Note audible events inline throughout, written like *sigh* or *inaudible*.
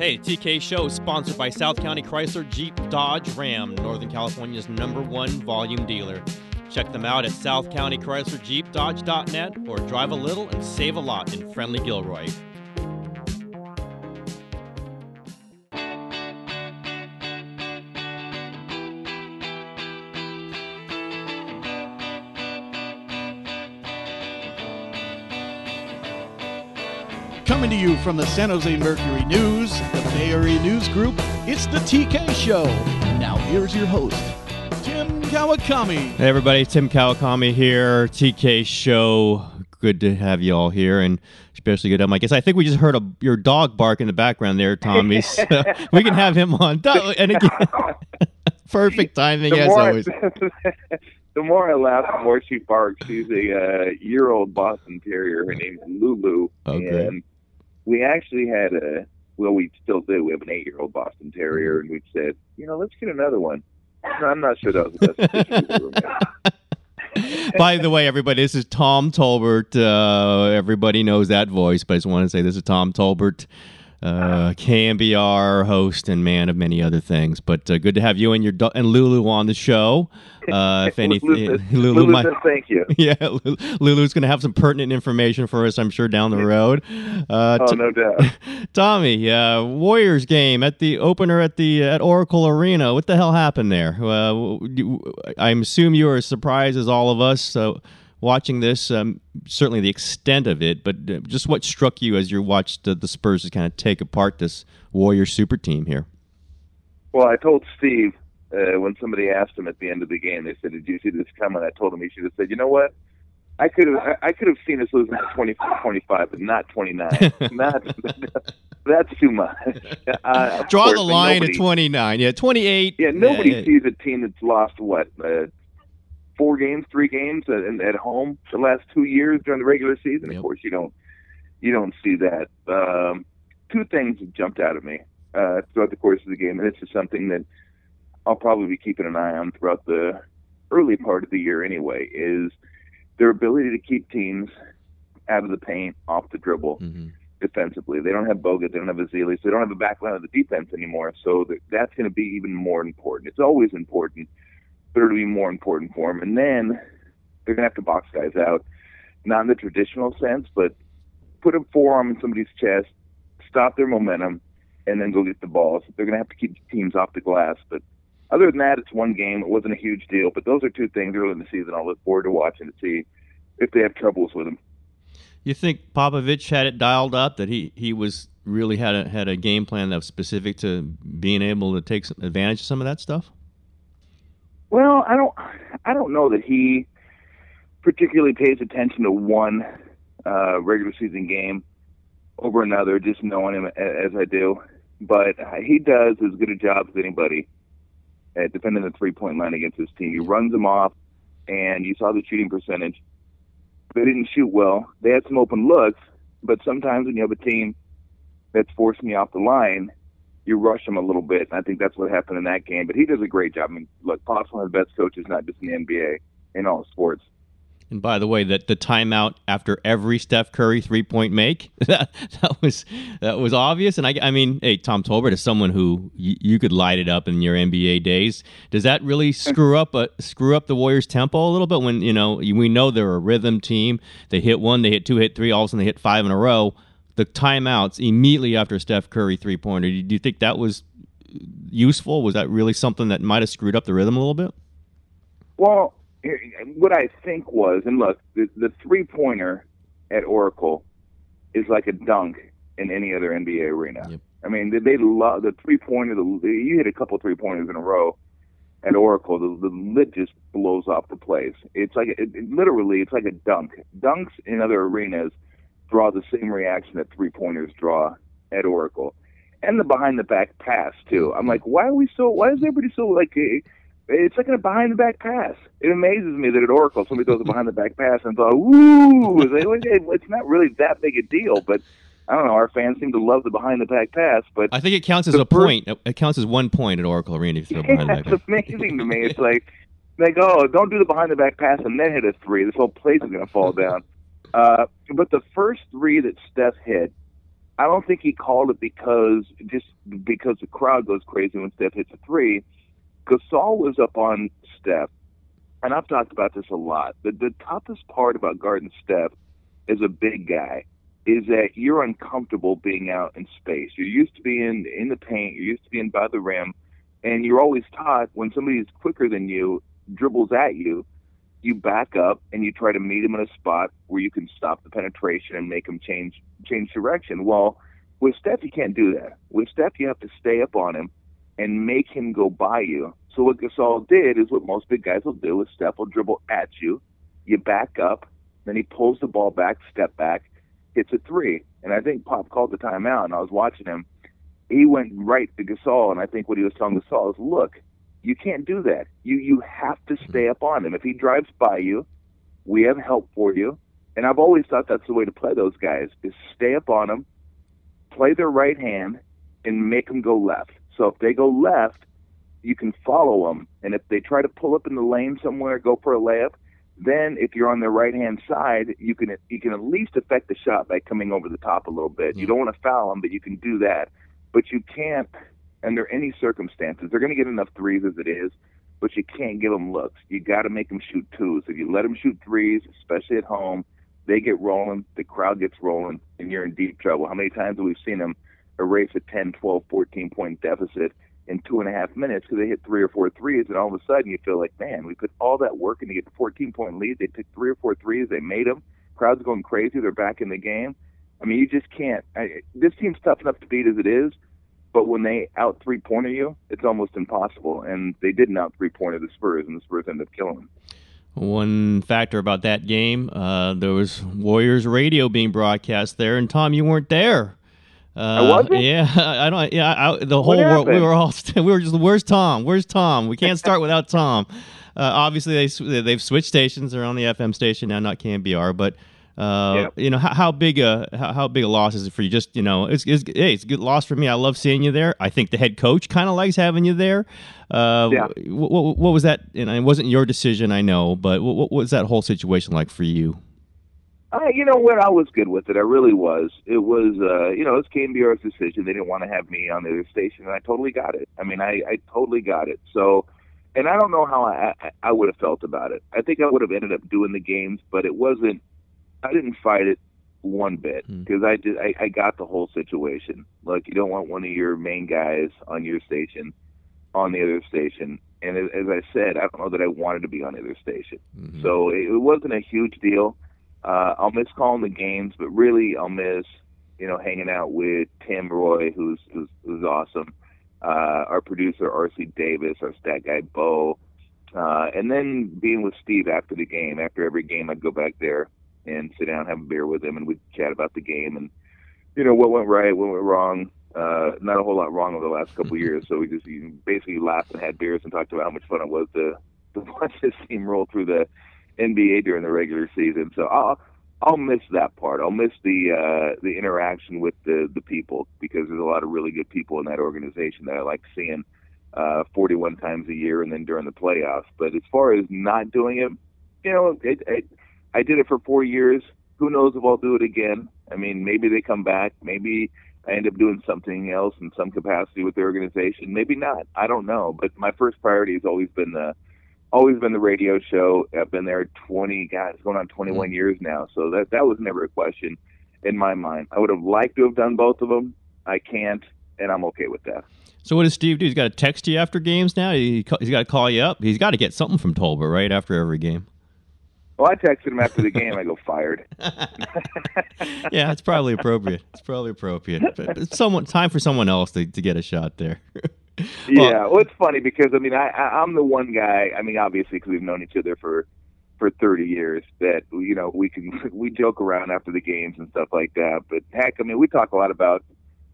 Hey, TK Show is sponsored by South County Chrysler Jeep Dodge Ram, Northern California's number one volume dealer. Check them out at South County Chrysler Jeep Dodge.net or drive a little and save a lot in friendly Gilroy. Coming to you from the San Jose Mercury News, the Bay Area News Group, it's the TK Show. Now here's your host, Tim Kawakami. Hey everybody, Tim Kawakami here, TK Show. Good to have you all here, and especially good to have my guest. I think we just heard a, your dog bark in the background there, Tommy. *laughs* So *laughs* we can have him on. *laughs* And again, perfect timing the as more, always. the more I laugh, the more she barks. She's a uh, year-old Boston Terrier. Her name's Lulu, Okay. and we actually had a well, we still do. We have an eight-year-old Boston Terrier, and we said, you know, let's get another one. No, I'm not sure that was the best decision. *laughs* By the way, everybody, this is Tom Tolbert. Uh, everybody knows that voice, but I just want to say this is Tom Tolbert, uh, KNBR host and man of many other things. But uh, good to have you and your do- and Lulu on the show. *laughs* Uh, if anything, Lulu, Lulu Lulu might. said thank you. *laughs* Yeah, Lulu's going to have some pertinent information for us, I'm sure, down the road. Uh, Oh, t- no doubt. *laughs* Tommy, uh, Warriors game at the opener at the at Oracle Arena. What the hell happened there? Uh, I assume you were as surprised as all of us uh, watching this. Um, certainly the extent of it, but uh, just what struck you as you watched uh, the Spurs kind of take apart this Warrior super team here. Well, I told Steve uh, when somebody asked him at the end of the game, they said, "Did you see this coming?" I told him he should have said, "You know what? I could have I- I could have seen us losing to 20, 25, but not 29. *laughs* not, *laughs* that's too much." *laughs* Uh, Draw course, the line nobody, at 29. Yeah, 28. Yeah, nobody uh, sees a team that's lost what uh, four games, three games at, at home the last two years during the regular season. Yep. Of course, you don't you don't see that. Um, two things jumped out at me uh, throughout the course of the game, and this is something that I'll probably be keeping an eye on throughout the early part of the year anyway. Is their ability to keep teams out of the paint, off the dribble mhm. defensively. They don't have Bogut, they don't have Ezeli, so they don't have a back line of the defense anymore. So that's going to be even more important. It's always important, but it'll be more important for them. And then they're to have to box guys out, not in the traditional sense, but put a forearm in somebody's chest, stop their momentum, and then go get the balls. They're to have to keep teams off the glass, but. Other than that, it's one game. It wasn't a huge deal, but those are two things early in the season I'll look forward to watching to see if they have troubles with them. You think Popovich had it dialed up that he, he was really had a had a game plan that was specific to being able to take advantage of some of that stuff? Well, I don't, I don't know that he particularly pays attention to one uh, regular season game over another, just knowing him as I do. But he does as good a job as anybody at defending the three point line against his team. He runs them off, and you saw the shooting percentage. They didn't shoot well. They had some open looks, but sometimes when you have a team that's forcing you off the line, you rush him a little bit. And I think that's what happened in that game. But he does a great job. I mean, look, Pop's one of the best coaches, not just in the NBA, in all sports. And by the way, that the timeout after every Steph Curry three point make *laughs* that, that was that was obvious. And I, I mean, hey, Tom Tolbert is someone who you, you could light it up in your NBA days. Does that really screw up a screw up the Warriors' tempo a little bit? When you know we know they're a rhythm team. They hit one, they hit two, hit three. All of a sudden, they hit five in a row. The timeouts immediately after Steph Curry three pointer. Do you think that was useful? Was that really something that might have screwed up the rhythm a little bit? Well, what I think was, and look, the, the three pointer at Oracle is like a dunk in any other NBA arena. Yep. I mean, they, they love the three pointer. The, you hit a couple three pointers in a row at Oracle, the, the lid just blows off the place. It's like it, it, literally, it's like a dunk. Dunks in other arenas draw the same reaction that three pointers draw at Oracle, and the behind the back pass too. I'm like, why are we so? Why is everybody so like? eh, It's like a behind the back pass. It amazes me that at Oracle somebody throws a behind the back pass and thought, "Woo!" It's not really that big a deal, but I don't know. Our fans seem to love the behind the back pass, but I think it counts as a first- point. It counts as one point at Oracle Arena if you throw behind the yeah, back. it's amazing to me. It's like they go, oh, don't do the behind the back pass and then hit a three. This whole place is going to fall down. Uh, but the first three that Steph hit, I don't think he called it because just because the crowd goes crazy when Steph hits a three. Gasol was up on Steph, and I've talked about this a lot. The the toughest part about guarding Steph as a big guy is that you're uncomfortable being out in space. You're used to being in the paint. You're used to being by the rim, and you're always taught when somebody's quicker than you dribbles at you, you back up and you try to meet him in a spot where you can stop the penetration and make him change change direction. Well, with Steph, you can't do that. With Steph, you have to stay up on him and make him go by you. So what Gasol did is what most big guys will do: is Steph will dribble at you, you back up, then he pulls the ball back, step back, hits a three. And I think Pop called the timeout, and I was watching him. He went right to Gasol, and I think what he was telling Gasol is, look, you can't do that. You you have to stay up on him. If he drives by you, we have help for you. And I've always thought that's the way to play those guys: is stay up on them, play their right hand, and make them go left. So if they go left, you can follow them. And if they try to pull up in the lane somewhere, go for a layup, then if you're on the right hand side, you can you can at least affect the shot by coming over the top a little bit. You mm-hmm. don't want to foul them, but you can do that. But you can't under any circumstances. They're going to get enough threes as it is, but you can't give them looks. You got to make them shoot twos. If you let them shoot threes, especially at home, they get rolling, the crowd gets rolling, and you're in deep trouble. How many times have we seen them erase a 10, 12, 14 point deficit in two and a half minutes because they hit three or four threes, and all of a sudden you feel like, man, we put all that work in to get the 14 point lead. They took three or four threes, they made them. Crowd's going crazy. They're back in the game. I mean, you just can't. I, this team's tough enough to beat as it is, but when they out three pointer you, it's almost impossible. And they didn't out three pointer the Spurs, and the Spurs ended up killing them. One factor about that game, uh, there was Warriors radio being broadcast there, and Tom, you weren't there. Uh, I wasn't. Yeah, *laughs* I don't. Yeah, I, the whole world. We were all. *laughs* We were just. Where's Tom? Where's Tom? We can't start without Tom. Uh, obviously, they they've switched stations. They're on the FM station now, not KNBR. But uh, yep. You know how, how, big a how, how, big a loss is it for you? Just you know, it's, it's hey, it's a good loss for me. I love seeing you there. I think the head coach kind of likes having you there. Uh, yeah. What, what, what, was that? And it wasn't your decision, I know, but what, what was that whole situation like for you? Uh, you know what? I was good with it. I really was. It was, uh, you know, it's KNBR's decision. They didn't want to have me on the other station, and I totally got it. I mean, I, I totally got it. So, and I don't know how I, I would have felt about it. I think I would have ended up doing the games, but it wasn't I didn't fight it one bit because hmm. mm. I did. I, I got the whole situation. Like you don't want one of your main guys on your station on the other station. And as, as I said, I don't know that I wanted to be on the other station. Mm-hmm. So it, it wasn't a huge deal. Uh, I'll miss calling the games, but really I'll miss you know hanging out with Tim Roye, who's who's, who's awesome. Uh, our producer RC Davis, our stat guy Bo, uh, and then being with Steve after the game. After every game, I'd go back there and sit down, have a beer with him, and we'd chat about the game and you know what went right, what went wrong. Uh, not a whole lot wrong over the last couple of *laughs* years, so we just basically laughed and had beers and talked about how much fun it was to to *laughs* watch this team roll through the NBA during the regular season. So I'll I'll miss that part. I'll miss the uh, the interaction with the the people because there's a lot of really good people in that organization that I like seeing uh, 41 times a year and then during the playoffs. But as far as not doing it, you know, it, it I did it for four years. Who knows if I'll do it again? I mean, maybe they come back. Maybe I end up doing something else in some capacity with the organization. Maybe not. I don't know. But my first priority has always been the always been the radio show. I've been there 20, guys, going on 21 mm-hmm. years now. So that that was never a question in my mind. I would have liked to have done both of them. I can't, and I'm okay with that. So what does Steve do? He's got to text you after games now. He, he's got to call you up. He's got to get something from Tolbert right after every game. Well, I texted him after the game. I go fired. *laughs* yeah, it's probably appropriate. It's probably appropriate. But it's someone time for someone else to, to get a shot there. *laughs* well, yeah, well, it's funny because I mean, I, I I'm the one guy. I mean, obviously, because we've known each other for for 30 years, that you know we can *laughs* we joke around after the games and stuff like that. But heck, I mean, we talk a lot about.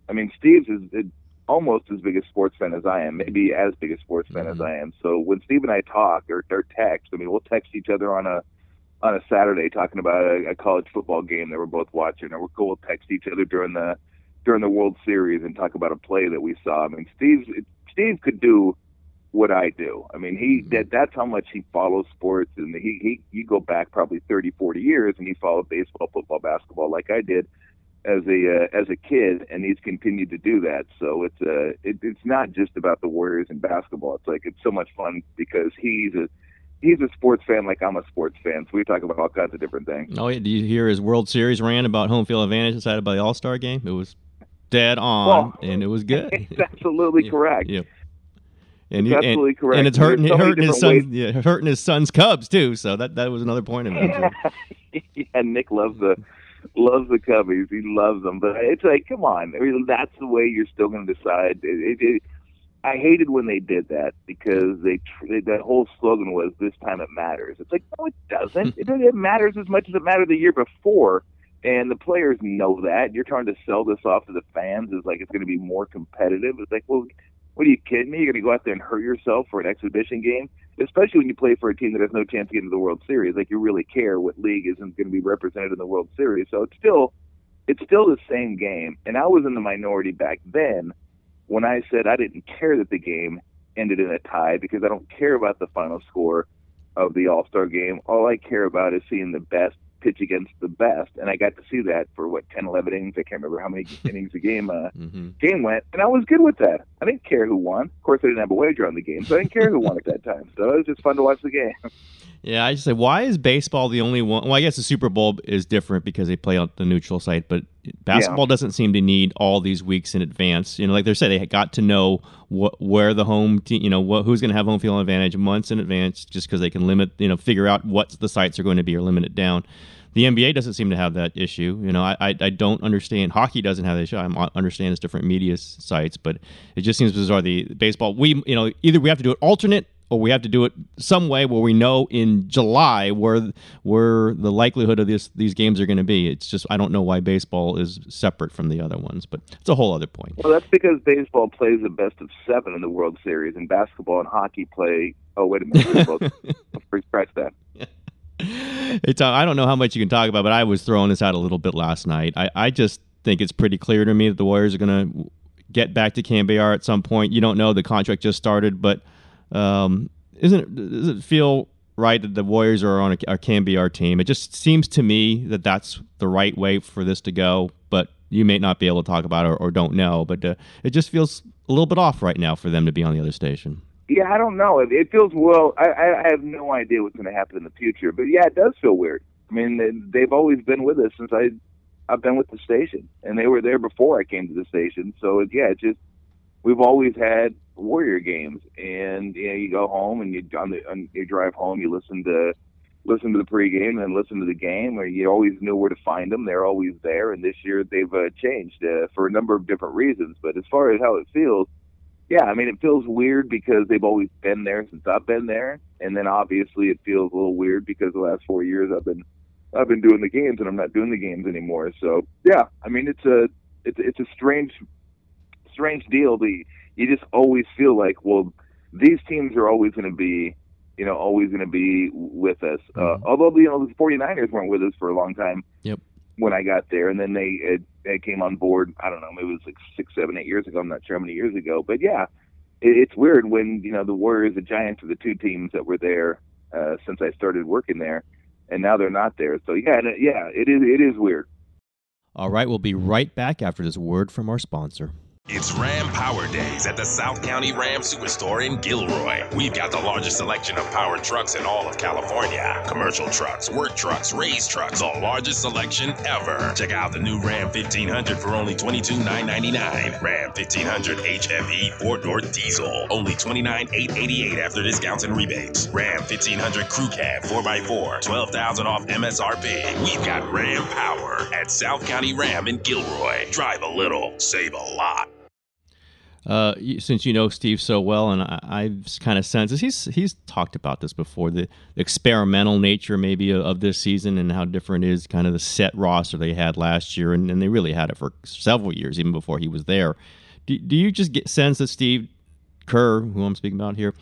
I mean, Steve's is almost as big a sports fan as I am, maybe as big a sports fan mm-hmm. as I am. So when Steve and I talk or, or text, I mean, we'll text each other on a on a Saturday talking about a, a college football game that we're both watching, or we'll go text each other during the during the World Series and talk about a play that we saw. I mean, Steve Steve could do what I do. I mean, he that that's how much he follows sports, and he he you go back probably 30, 40 years, and he followed baseball, football, basketball like I did. as a uh, as a kid, and he's continued to do that. So it's uh, it, it's not just about the Warriors and basketball. It's like it's so much fun because he's a he's a sports fan like I'm a sports fan. So we talk about all kinds of different things. Oh yeah, do you hear his World Series rant about home field advantage decided by the All Star game? It was dead on, Well, and it was good. *laughs* It's absolutely Yeah, correct. Yeah. And, It's you- absolutely and, correct. And it's hurting, so hurting his son, yeah, hurting his son's Cubs too. So that that was another point of it. *laughs* yeah, Nick loves the loves the Cubbies. He loves them, but it's like, come on. I mean, that's the way you're still going to decide. It, it, it, I hated when they did that because they tr- that whole slogan was "This time it matters." It's like, no, it doesn't. *laughs* It, doesn't it matters as much as it mattered the year before, and the players know that. You're trying to sell this off to the fans as like it's going to be more competitive. It's like, well, what are you kidding me? You're going to go out there and hurt yourself for an exhibition game? especially when you play for a team that has no chance to get into the World Series. Like you really care what league isn't going to be represented in the World Series. So it's still it's still the same game. And I was in the minority back then when I said I didn't care that the game ended in a tie because I don't care about the final score of the All Star game. All I care about is seeing the best pitch against the best. And I got to see that for what 10, 11 innings. I can't remember how many *laughs* innings the game uh, hmm game went, and I was good with that. I didn't care who won. Of course, I didn't have a wager on the game, so I didn't care who won at that time. So it was just fun to watch the game. *laughs* Yeah, I just say, why is baseball the only one? Well, I guess the Super Bowl is different because they play on the neutral site, but basketball doesn't seem to need all these weeks in advance. You know, like they said, they got to know what where the home team, you know, what, who's going to have home field advantage months in advance, just because they can limit, you know, figure out what the sites are going to be or limit it down. The NBA doesn't seem to have that issue. You know, I, I, I don't understand. Hockey doesn't have that issue. I understand it's different media sites, but it just seems bizarre. The baseball, we, you know, either we have to do it alternate or we have to do it some way where we know in July where where the likelihood of this these games are going to be. It's just I don't know why baseball is separate from the other ones, but it's a whole other point. Well, that's because baseball plays the best of seven in the World Series, and basketball and hockey play. Oh, wait a minute. Well, *laughs* scratch that. *laughs* It's uh, I don't know how much you can talk about, but I was throwing this out a little bit last night. I, I just think it's pretty clear to me that the Warriors are going to get back to KNBR at some point. You don't know the contract just started, but um, isn't it, does it feel right that the Warriors are on a, KNBR team? It just seems to me that that's the right way for this to go. But you may not be able to talk about it or, or don't know, but uh, it just feels a little bit off right now for them to be on the other station. Yeah, I don't know. It, it feels well. I, I have no idea what's going to happen in the future, but yeah, it does feel weird. I mean, they- they've always been with us since I I've been with the station, and they were there before I came to the station. So yeah, it just we've always had Warrior games, and you know, you go home and you on the on you drive home, you listen to listen to the pregame and listen to the game, or you always knew where to find them. They're always there, and this year they've uh, changed uh, for a number of different reasons. But as far as how it feels, yeah, I mean, it feels weird because they've always been there since I've been there, and then obviously it feels a little weird because the last four years I've been I've been doing the games and I'm not doing the games anymore. So yeah, I mean, it's a it's it's a strange strange deal. The you just always feel like well, these teams are always going to be you know always going to be with us. Uh, although you know the 49ers weren't with us for a long time. Yep. When I got there, and then they it, they came on board. I don't know, maybe it was like six, seven, eight years ago. I'm not sure how many years ago, but yeah, it, it's weird when you know the Warriors, the Giants are the two teams that were there uh, since I started working there, and now they're not there. So yeah, yeah, it is it is weird. All right, we'll be right back after this word from our sponsor. It's Ram Power Days at the South County Ram Superstore in Gilroy. We've got the largest selection of powered trucks in all of California. Commercial trucks, work trucks, race trucks, the largest selection ever. Check out the new Ram 1500 for only $22,999. Ram 1500 HFE E four door diesel, only $29,888 after discounts and rebates. Ram 1500 Crew Cab 4x4, 12000 off MSRP. We've got Ram Power at South County Ram in Gilroy. Drive a little, save a lot. Uh, since you know Steve so well, and I, I've kind of sensed this, he's he's talked about this before the experimental nature maybe of, this season and how different is kind of the set roster they had last year, and, and they really had it for several years even before he was there. Do, do you just get sense that Steve Kerr, who I'm speaking about here,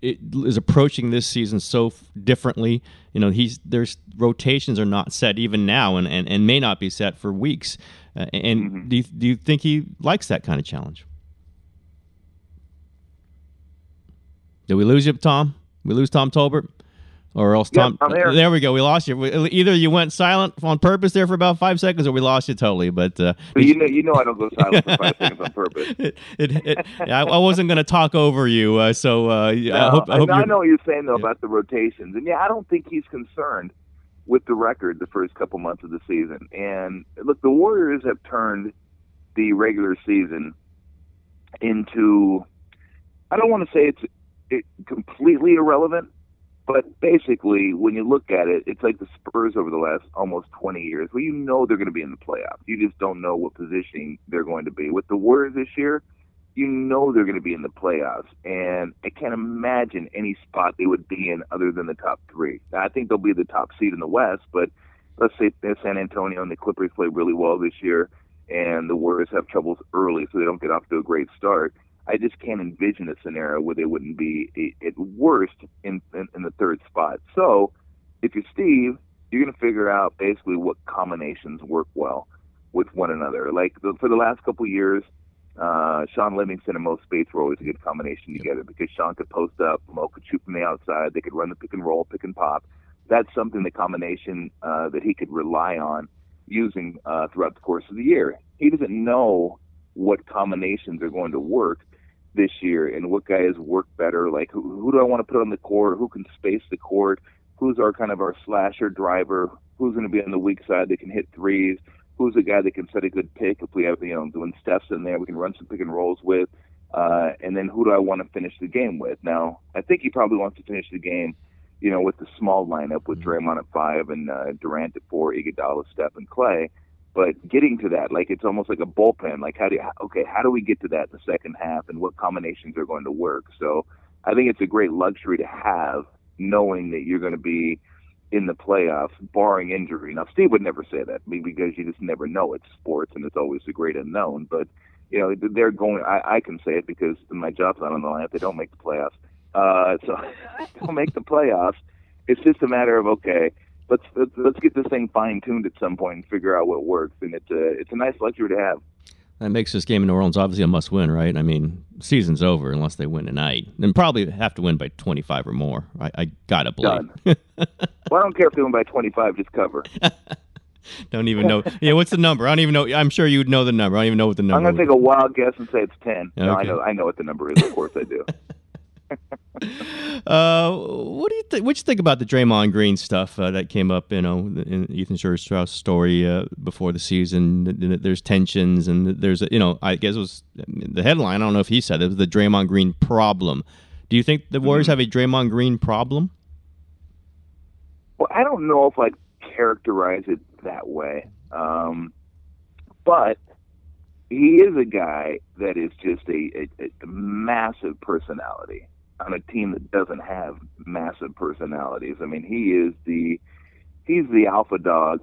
it is approaching this season so f- differently. You know, he's there's rotations are not set even now, and, and, and may not be set for weeks. Uh, and do you, do you think he likes that kind of challenge? Did we lose you, Tom? We lose Tom Tolbert? Or else Tom. Yep, there we go. We lost you. Either you went silent on purpose there for about five seconds, or we lost you totally. But, uh, but you know, you know, I don't go silent for five seconds on purpose. *laughs* It, it, it, I, I, wasn't going to talk over you, uh, so uh, no, I hope. I, hope I know what you're saying though yeah. about the rotations, and yeah, I don't think he's concerned with the record the first couple months of the season. And look, the Warriors have turned the regular season into. I don't want to say it's it, completely irrelevant but basically, when you look at it, it's like the Spurs over the last almost 20 years, where you know they're going to be in the playoffs. You just don't know what positioning they're going to be. With the Warriors this year, you know they're going to be in the playoffs, and I can't imagine any spot they would be in other than the top three. Now, I think they'll be the top seed in the West, but let's say San Antonio and the Clippers play really well this year, and the Warriors have troubles early, so they don't get off to a great start. I just can't envision a scenario where they wouldn't be at worst in, in, in the third spot. So, if you're Steve, you're going to figure out basically what combinations work well with one another. Like the, for the last couple of years, uh, Shaun Livingston and Mo Speights were always a good combination together because Shaun could post up, Mo could shoot from the outside, they could run the pick and roll, pick and pop. That's something the combination uh, that he could rely on using uh, throughout the course of the year. He doesn't know what combinations are going to work this year and what guys work better. Like who, who do I want to put on the court? Who can space the court? Who's our kind of our slasher driver? Who's going to be on the weak side that can hit threes? Who's the guy that can set a good pick? If we have you know doing steps in there, we can run some pick and rolls with. Uh, and then who do I want to finish the game with? Now I think he probably wants to finish the game, you know, with the small lineup with Draymond at five and uh, Durant at four, Iguodala, Steph, and Clay. But getting to that, like it's almost like a bullpen. Like how do you, okay, how do we get to that in the second half, and what combinations are going to work? So I think it's a great luxury to have, knowing that you're going to be in the playoffs, barring injury. Now Steve would never say that because you just never know. It's sports, and it's always the great unknown. But you know they're going. I, I can say it because my job's not on the line. If they don't make the playoffs, uh, so *laughs* don't make the playoffs. It's just a matter of okay let's, let's let's get this thing fine tuned at some point and figure out what works. And it's a it's a nice luxury to have. That makes this game in New Orleans obviously a must win, right? I mean, season's over unless they win tonight. And probably have to win by 25 or more. I, I gotta believe. *laughs* well, I don't care if they win by 25, just cover. *laughs* don't even know. Yeah, what's the number? I don't even know. I'm sure you'd know the number. I don't even know what the number. Is. I'm gonna take a wild guess and say it's 10. Okay. No, I know. I know what the number is. Of course, I do. *laughs* uh, what do you think? What you think about the Draymond Green stuff uh, that came up? You know, in Ethan Strauss story uh, before the season. There's tensions, and there's a, you know, I guess it was the headline. I don't know if he said it, it was the Draymond Green problem. Do you think the Warriors mm-hmm. have a Draymond Green problem? Well, I don't know if I'd characterize it that way, um, but he is a guy that is just a, a, a massive personality on a team that doesn't have massive personalities. I mean, he is the he's the alpha dog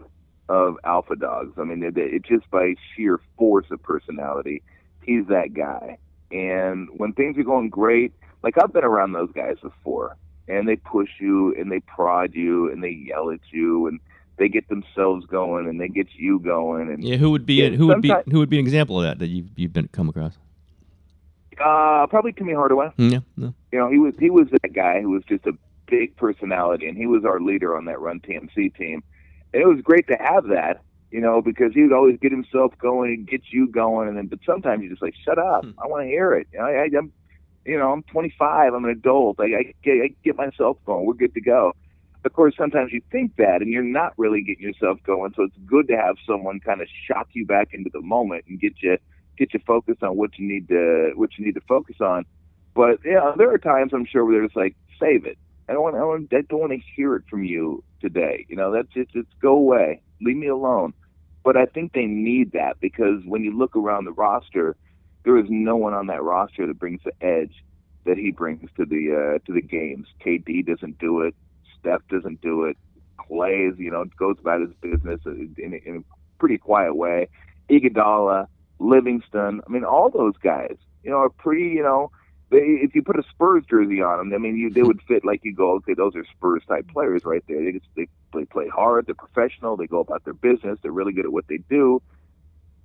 of alpha dogs. I mean, it, it just by sheer force of personality, he's that guy. And when things are going great, like I've been around those guys before, and they push you and they prod you and they yell at you and they get themselves going and they get you going. And yeah, who would be a, who would be who would be an example of that that you've you've been come across? Uh, probably Timmy Hardaway. Yeah, yeah. You know, he was he was that guy who was just a big personality, and he was our leader on that Run TMC team. And it was great to have that, you know, because he would always get himself going and get you going, and then but sometimes you just like shut up, hmm. I want to hear it. You know, I, I'm, you know, I'm 25, I'm an adult, I, I, I get myself going, we're good to go. Of course, sometimes you think that, and you're not really getting yourself going. So it's good to have someone kind of shock you back into the moment and get you get you focused on what you need to what you need to focus on. But yeah, there are times I'm sure where they're just like, save it. I don't want I don't, I don't want to hear it from you today. You know, that's just it's go away. Leave me alone. But I think they need that because when you look around the roster, there is no one on that roster that brings the edge that he brings to the uh, to the games. KD doesn't do it. Steph doesn't do it. Clay you know, goes about his business in, in, in a pretty quiet way. Iguodala, Livingston. I mean, all those guys, you know, are pretty, you know, they, if you put a Spurs jersey on them, I mean, you, they would fit like you go, okay, those are Spurs type players right there. They just they, play hard, they're professional, they go about their business, they're really good at what they do,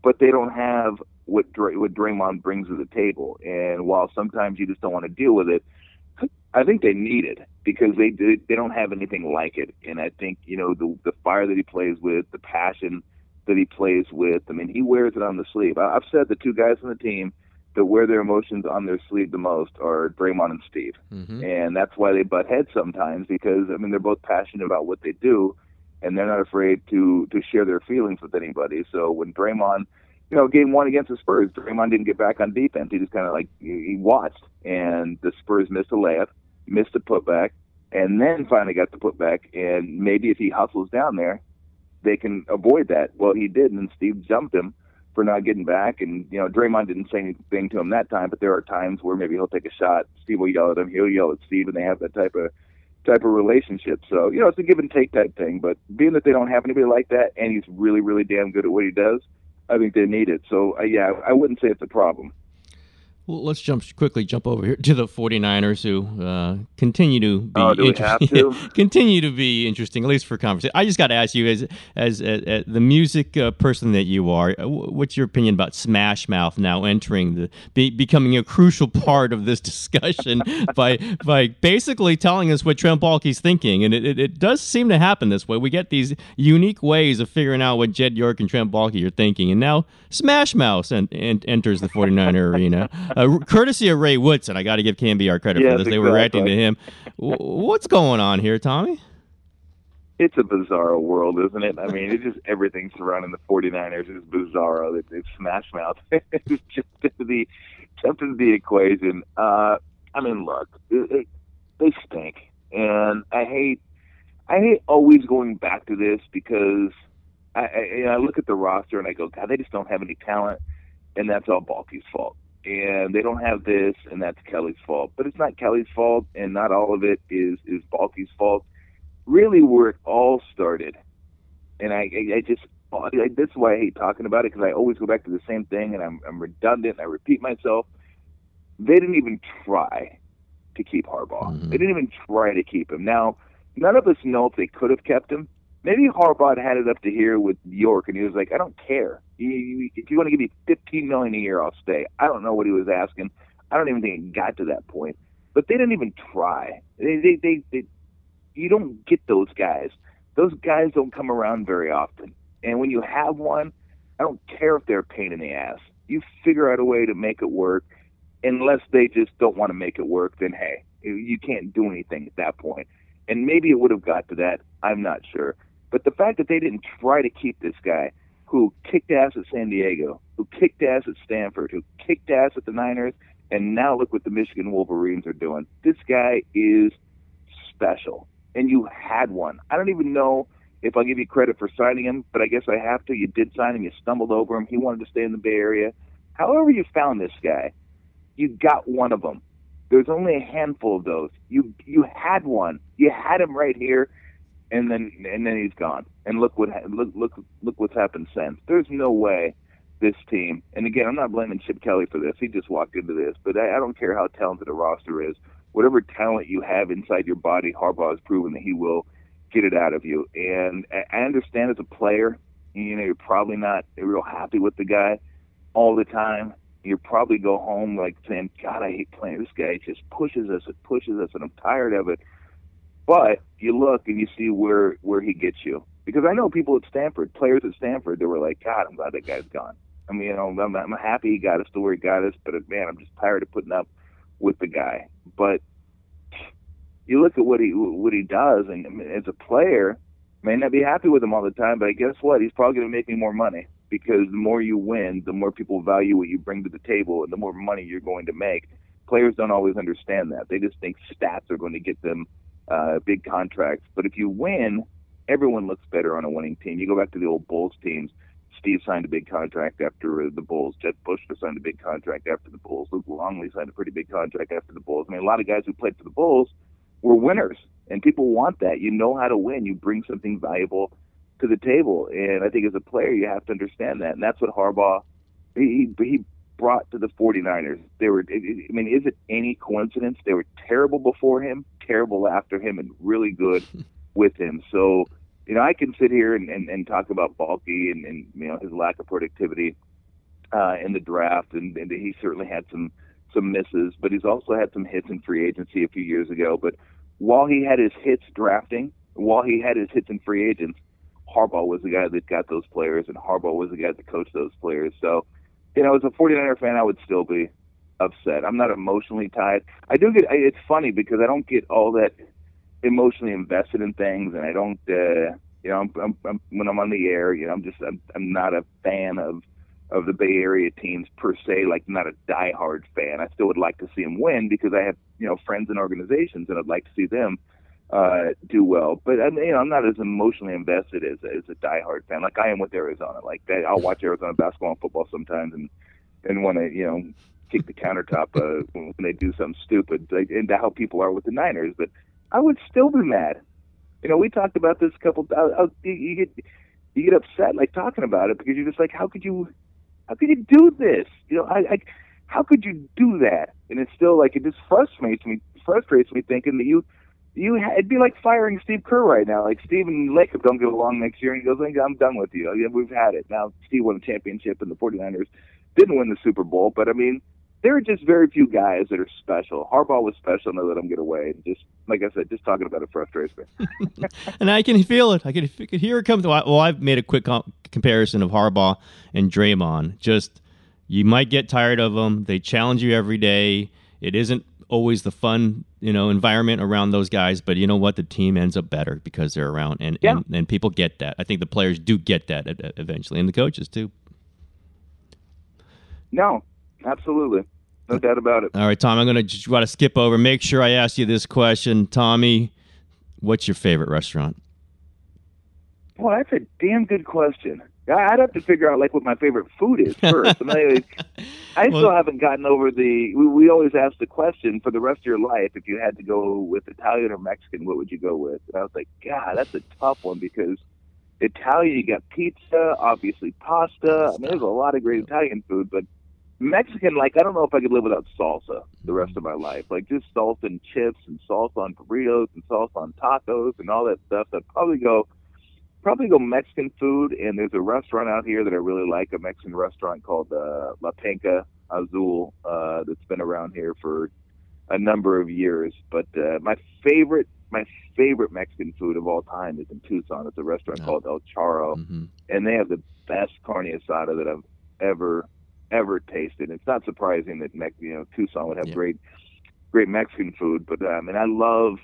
but they don't have what Dray, what Draymond brings to the table. And while sometimes you just don't want to deal with it, I think they need it because they they don't have anything like it, and I think you know the the fire that he plays with, the passion that he plays with. I mean, he wears it on the sleeve. I've said the two guys on the team that wear their emotions on their sleeve the most are Draymond and Steve, mm-hmm. and that's why they butt heads sometimes because I mean they're both passionate about what they do, and they're not afraid to to share their feelings with anybody. So when Draymond you know, game one against the Spurs, Draymond didn't get back on defense. He just kind of like he watched, and the Spurs missed a layup, missed a putback, and then finally got the putback. And maybe if he hustles down there, they can avoid that. Well, he did, and Steve jumped him for not getting back. And you know, Draymond didn't say anything to him that time, but there are times where maybe he'll take a shot. Steve will yell at him. He'll yell at Steve, and they have that type of type of relationship. So you know, it's a give and take type thing. But being that they don't have anybody like that, and he's really, really damn good at what he does I think they need it. So, uh, yeah, I wouldn't say it's a problem. Well, let's jump quickly jump over here *laughs* to the 49ers who uh, continue to be oh, have *laughs* to? continue to be interesting at least for conversation. I just got to ask you as as, as, as the music uh, person that you are, uh, what's your opinion about Smash Mouth now entering the be, becoming a crucial *laughs* part of this discussion by by basically telling us what Trent Baalke's thinking and it, it, it, does seem to happen this way. We get these unique ways of figuring out what Jed York and Trent Baalke are thinking and now Smash Mouth en- enters the 49er arena *laughs* uh, courtesy of Ray Woodson. I got to give KNBR credit yes, for this. They exactly. were reacting to him. What's going on here, Tommy? It's a bizarre world, isn't it? I mean, it's just everything surrounding the 49ers is bizarre. It, it's smash mouth. *laughs* it's just the jump into the equation. Uh, I mean, look, it, it, they stink, and I hate, I hate always going back to this because I, I, I look at the roster and I go, God, they just don't have any talent, and that's all Baalke's fault and they don't have this, and that's Kelly's fault. But it's not Kelly's fault, and not all of it is is Baalke's fault. Really, where it all started, and I, I, I just I, this is why I hate talking about it because I always go back to the same thing, and I'm, I'm redundant. I repeat myself. They didn't even try to keep Harbaugh. Mm-hmm. They didn't even try to keep him. Now, none of us know if they could have kept him. Maybe Harbaugh had it up to here with York, and he was like, "I don't care. If you want to give me 15 million a year, I'll stay." I don't know what he was asking. I don't even think it got to that point. But they didn't even try. They, they, they, they you don't get those guys. Those guys don't come around very often. And when you have one, I don't care if they're a pain in the ass. You figure out a way to make it work. Unless they just don't want to make it work, then hey, you can't do anything at that point. And maybe it would have got to that. I'm not sure. But the fact that they didn't try to keep this guy who kicked ass at San Diego, who kicked ass at Stanford, who kicked ass at the Niners, and now look what the Michigan Wolverines are doing. This guy is special, and you had one. I don't even know if I'll give you credit for signing him, but I guess I have to. You did sign him. You stumbled over him. He wanted to stay in the Bay Area. However, you found this guy, you got one of them. There's only a handful of those. You you had one. You had him right here and then and then he's gone. And look what look look look what's happened since. There's no way this team. And again, I'm not blaming Chip Kelly for this. He just walked into this. But I, I don't care how talented a roster is. Whatever talent you have inside your body, Harbaugh has proven that he will get it out of you. And I understand as a player, you know, you're probably not real happy with the guy all the time. You probably go home like saying, God, I hate playing this guy. It just pushes us, it pushes us, and I'm tired of it. But you look and you see where where he gets you. Because I know people at Stanford, players at Stanford, they were like, God, I'm glad that guy's gone. I mean, you know, I'm, I'm happy he got us to where he got us, but man, I'm just tired of putting up with the guy. But you look at what he what he does, and as a player, may not be happy with him all the time, but guess what? He's probably going to make me more money because the more you win, the more people value what you bring to the table, and the more money you're going to make. Players don't always understand that. They just think stats are going to get them uh, big contracts. But if you win, everyone looks better on a winning team. You go back to the old Bulls teams. Steve signed a big contract after uh, the Bulls. Jud Buechler signed a big contract after the Bulls. Luke Longley signed a pretty big contract after the Bulls. I mean, a lot of guys who played for the Bulls were winners, and people want that. You know how to win. You bring something valuable to the table, and I think as a player, you have to understand that. And that's what Harbaugh he he brought to the 49ers. They were, I mean, is it any coincidence? They were terrible before him, terrible after him, and really good *laughs* with him. So, you know, I can sit here and, and, and talk about Baalke and, and, you know, his lack of productivity uh, in the draft, and, and he certainly had some some misses, but he's also had some hits in free agency a few years ago. But while he had his hits drafting, while he had his hits in free agents, Harbaugh was the guy that got those players, and Harbaugh was the guy that coached those players. So, you know, as a 49er fan, I would still be upset. I'm not emotionally tied. I do get. It's funny because I don't get all that emotionally invested in things, and I don't. Uh, you know, I'm, I'm, I'm, when I'm on the air, you know, I'm just I'm, I'm not a fan of of the Bay Area teams per se. Like, not a diehard fan. I still would like to see them win because I have you know friends and organizations, and I'd like to see them uh, do well. But I mean, you know, I'm not as emotionally invested as as a diehard fan. Like I am with Arizona. Like I'll watch Arizona basketball and football sometimes, and and want to you know kick the countertop uh, when they do something stupid. Like, and how people are with the Niners. But I would still be mad. You know, we talked about this a couple. Uh, you, you get you get upset like talking about it because you're just like, how could you, how could you do this? You know, I, I how could you do that? And it's still like it just frustrates me. Frustrates me thinking that you you ha- it'd be like firing Steve Kerr right now. Like Steve and Lacob don't get along next year, and he goes, "I'm done with you. We've had it." Now Steve won a championship, and the 49ers didn't win the Super Bowl, but I mean, there are just very few guys that are special. Harbaugh was special, and I let him get away. And just like I said, just talking about it frustrates me. *laughs* and I can feel it. I can, I can hear it come. To, well, I've made a quick com- comparison of Harbaugh and Draymond. Just you might get tired of them. They challenge you every day. It isn't always the fun you know environment around those guys but you know what the team ends up better because they're around and yeah. and, and people get that i think the players do get that eventually and the coaches too no absolutely no doubt about it all right tom i'm going to just try to skip over make sure i ask you this question tommy what's your favorite restaurant well that's a damn good question I'd have to figure out like what my favorite food is first. I, mean, *laughs* I still well, haven't gotten over the. We, we always ask the question for the rest of your life: if you had to go with Italian or Mexican, what would you go with? And I was like, God, that's a tough one because Italian, you got pizza, obviously pasta. I mean, there's a lot of great Italian food, but Mexican, like I don't know if I could live without salsa the rest of my life. Like just salsa and chips and salsa on burritos and salsa on tacos and all that stuff. I'd probably go probably go Mexican food, and there's a restaurant out here that I really like, a Mexican restaurant called uh, La Penca Azul uh, that's been around here for a number of years. But uh, my favorite, my favorite Mexican food of all time is in Tucson. It's a restaurant oh. called El Charro, mm-hmm. and they have the best carne asada that I've ever ever tasted. It's not surprising that you know Tucson would have yeah. great great Mexican food, but I um, mean I love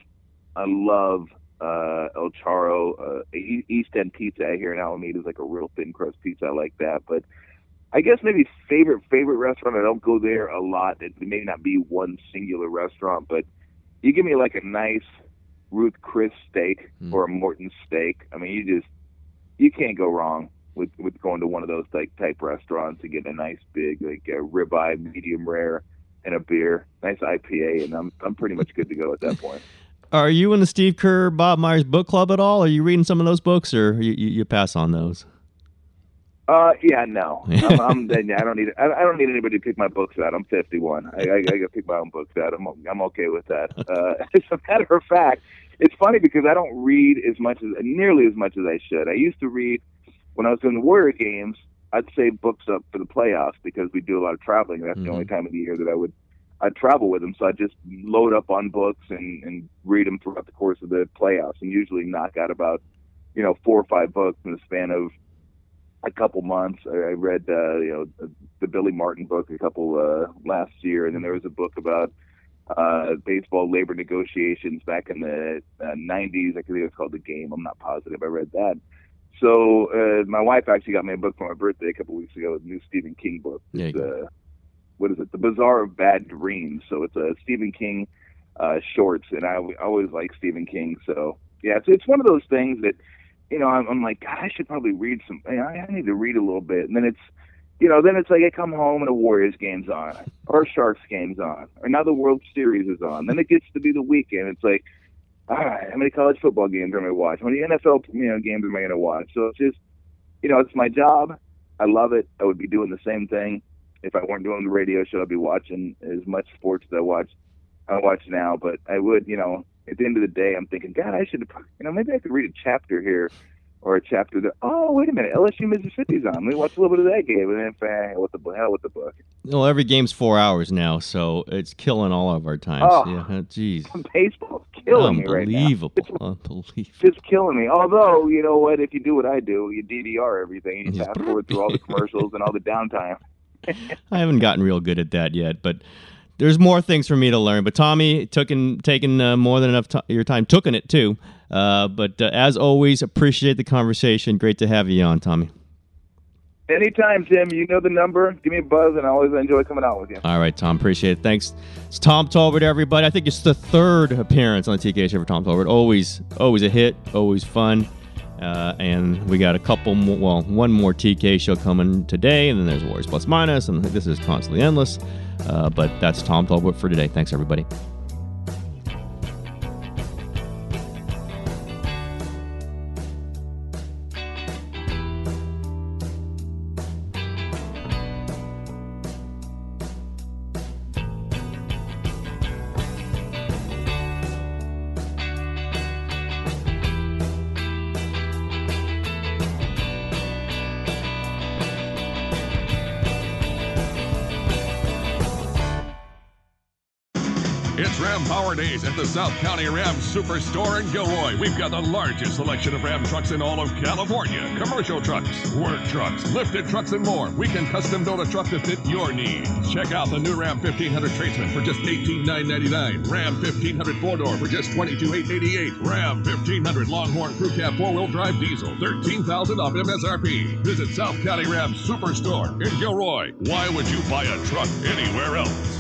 I love uh, El Charro, uh, East End Pizza here in Alameda is like a real thin crust pizza. I like that. But I guess maybe favorite favorite restaurant. I don't go there a lot. It may not be one singular restaurant, but you give me like a nice Ruth Chris steak mm. or a Morton steak. I mean, you just you can't go wrong with with going to one of those type type restaurants and getting a nice big like a ribeye medium rare and a beer, nice IPA, and I'm I'm pretty much good to go at that point. *laughs* Are you in the Steve Kerr, Bob Myers book club at all? Are you reading some of those books, or you, you pass on those? Uh, yeah, no. *laughs* I'm, I'm, I don't need I, I don't need anybody to pick my books out. I'm 51. I, I, I got to pick my own books out. I'm I'm okay with that. *laughs* Uh, as a matter of fact, it's funny because I don't read as much as nearly as much as I should. I used to read when I was doing the Warrior games. I'd save books up for the playoffs because we do a lot of traveling. That's mm-hmm. the only time of the year that I would I'd travel with them, so I'd just load up on books and, and read them throughout the course of the playoffs, and usually knock out about you know four or five books in the span of a couple months. I read uh, you know the Billy Martin book a couple uh, last year, and then there was a book about uh, baseball labor negotiations back in the uh, 90s. I think it was called The Game. I'm not positive. I read that. So uh, my wife actually got me a book for my birthday a couple weeks ago, a new Stephen King book. It's, uh, what is it? The Bazaar of Bad Dreams. So it's a Stephen King uh, shorts, and I, I always like Stephen King. So yeah, it's it's one of those things that you know I'm, I'm like God, I should probably read some. I, I need to read a little bit, and then it's you know then it's like I come home and a Warriors game's on, or a Sharks game's on, or now the World Series is on. Then it gets to be the weekend. It's like all right, how many college football games am I going to watch? How many NFL you know, games am I going to watch? So it's just, you know, it's my job. I love it. I would be doing the same thing if I weren't doing the radio show, I'd be watching as much sports as I watch I watch now. But I would, you know, at the end of the day, I'm thinking, God, I should, you know, maybe I could read a chapter here or a chapter that oh wait a minute LSU Mississippi's on. Let me watch a little bit of that game, and then hell with the hell with the book. Well, every game's four hours now, so it's killing all of our time. Oh, yeah, jeez, *laughs* baseball's killing me right now. Unbelievable, unbelievable. just killing me. Although you know what, if you do what I do, you DVR everything and you fast forward through all the *laughs* commercials and all the downtime. I haven't gotten real good at that yet, but there's more things for me to learn. But Tommy took in, taken uh, more than enough ti your time, tooking it too. Uh, but uh, as always, appreciate the conversation. Great to have you on, Tommy. Anytime, Tim, you know the number. Give me a buzz, and I always enjoy coming out with you. All right, Tom, appreciate it. Thanks. It's Tom Tolbert, everybody. I think it's the third appearance on the TK show for Tom Tolbert. Always, always a hit, always fun. Uh, and we got a couple more, well, one more TK show coming today, and then there's Warriors Plus Minus, and this is constantly endless. Uh, but that's Tom Tolbert for today. Thanks, everybody. Ram Power Days at the South County Ram Superstore in Gilroy. We've got the largest selection of Ram trucks in all of California. Commercial trucks, work trucks, lifted trucks, and more. We can custom build a truck to fit your needs. Check out the new Ram 1500 Tradesman for just 18,999. Ram 1500 four door for just $22,888. Ram 1500 Longhorn Crew Cab four wheel drive diesel, 13,000 off MSRP. Visit South County Ram Superstore in Gilroy. Why would you buy a truck anywhere else?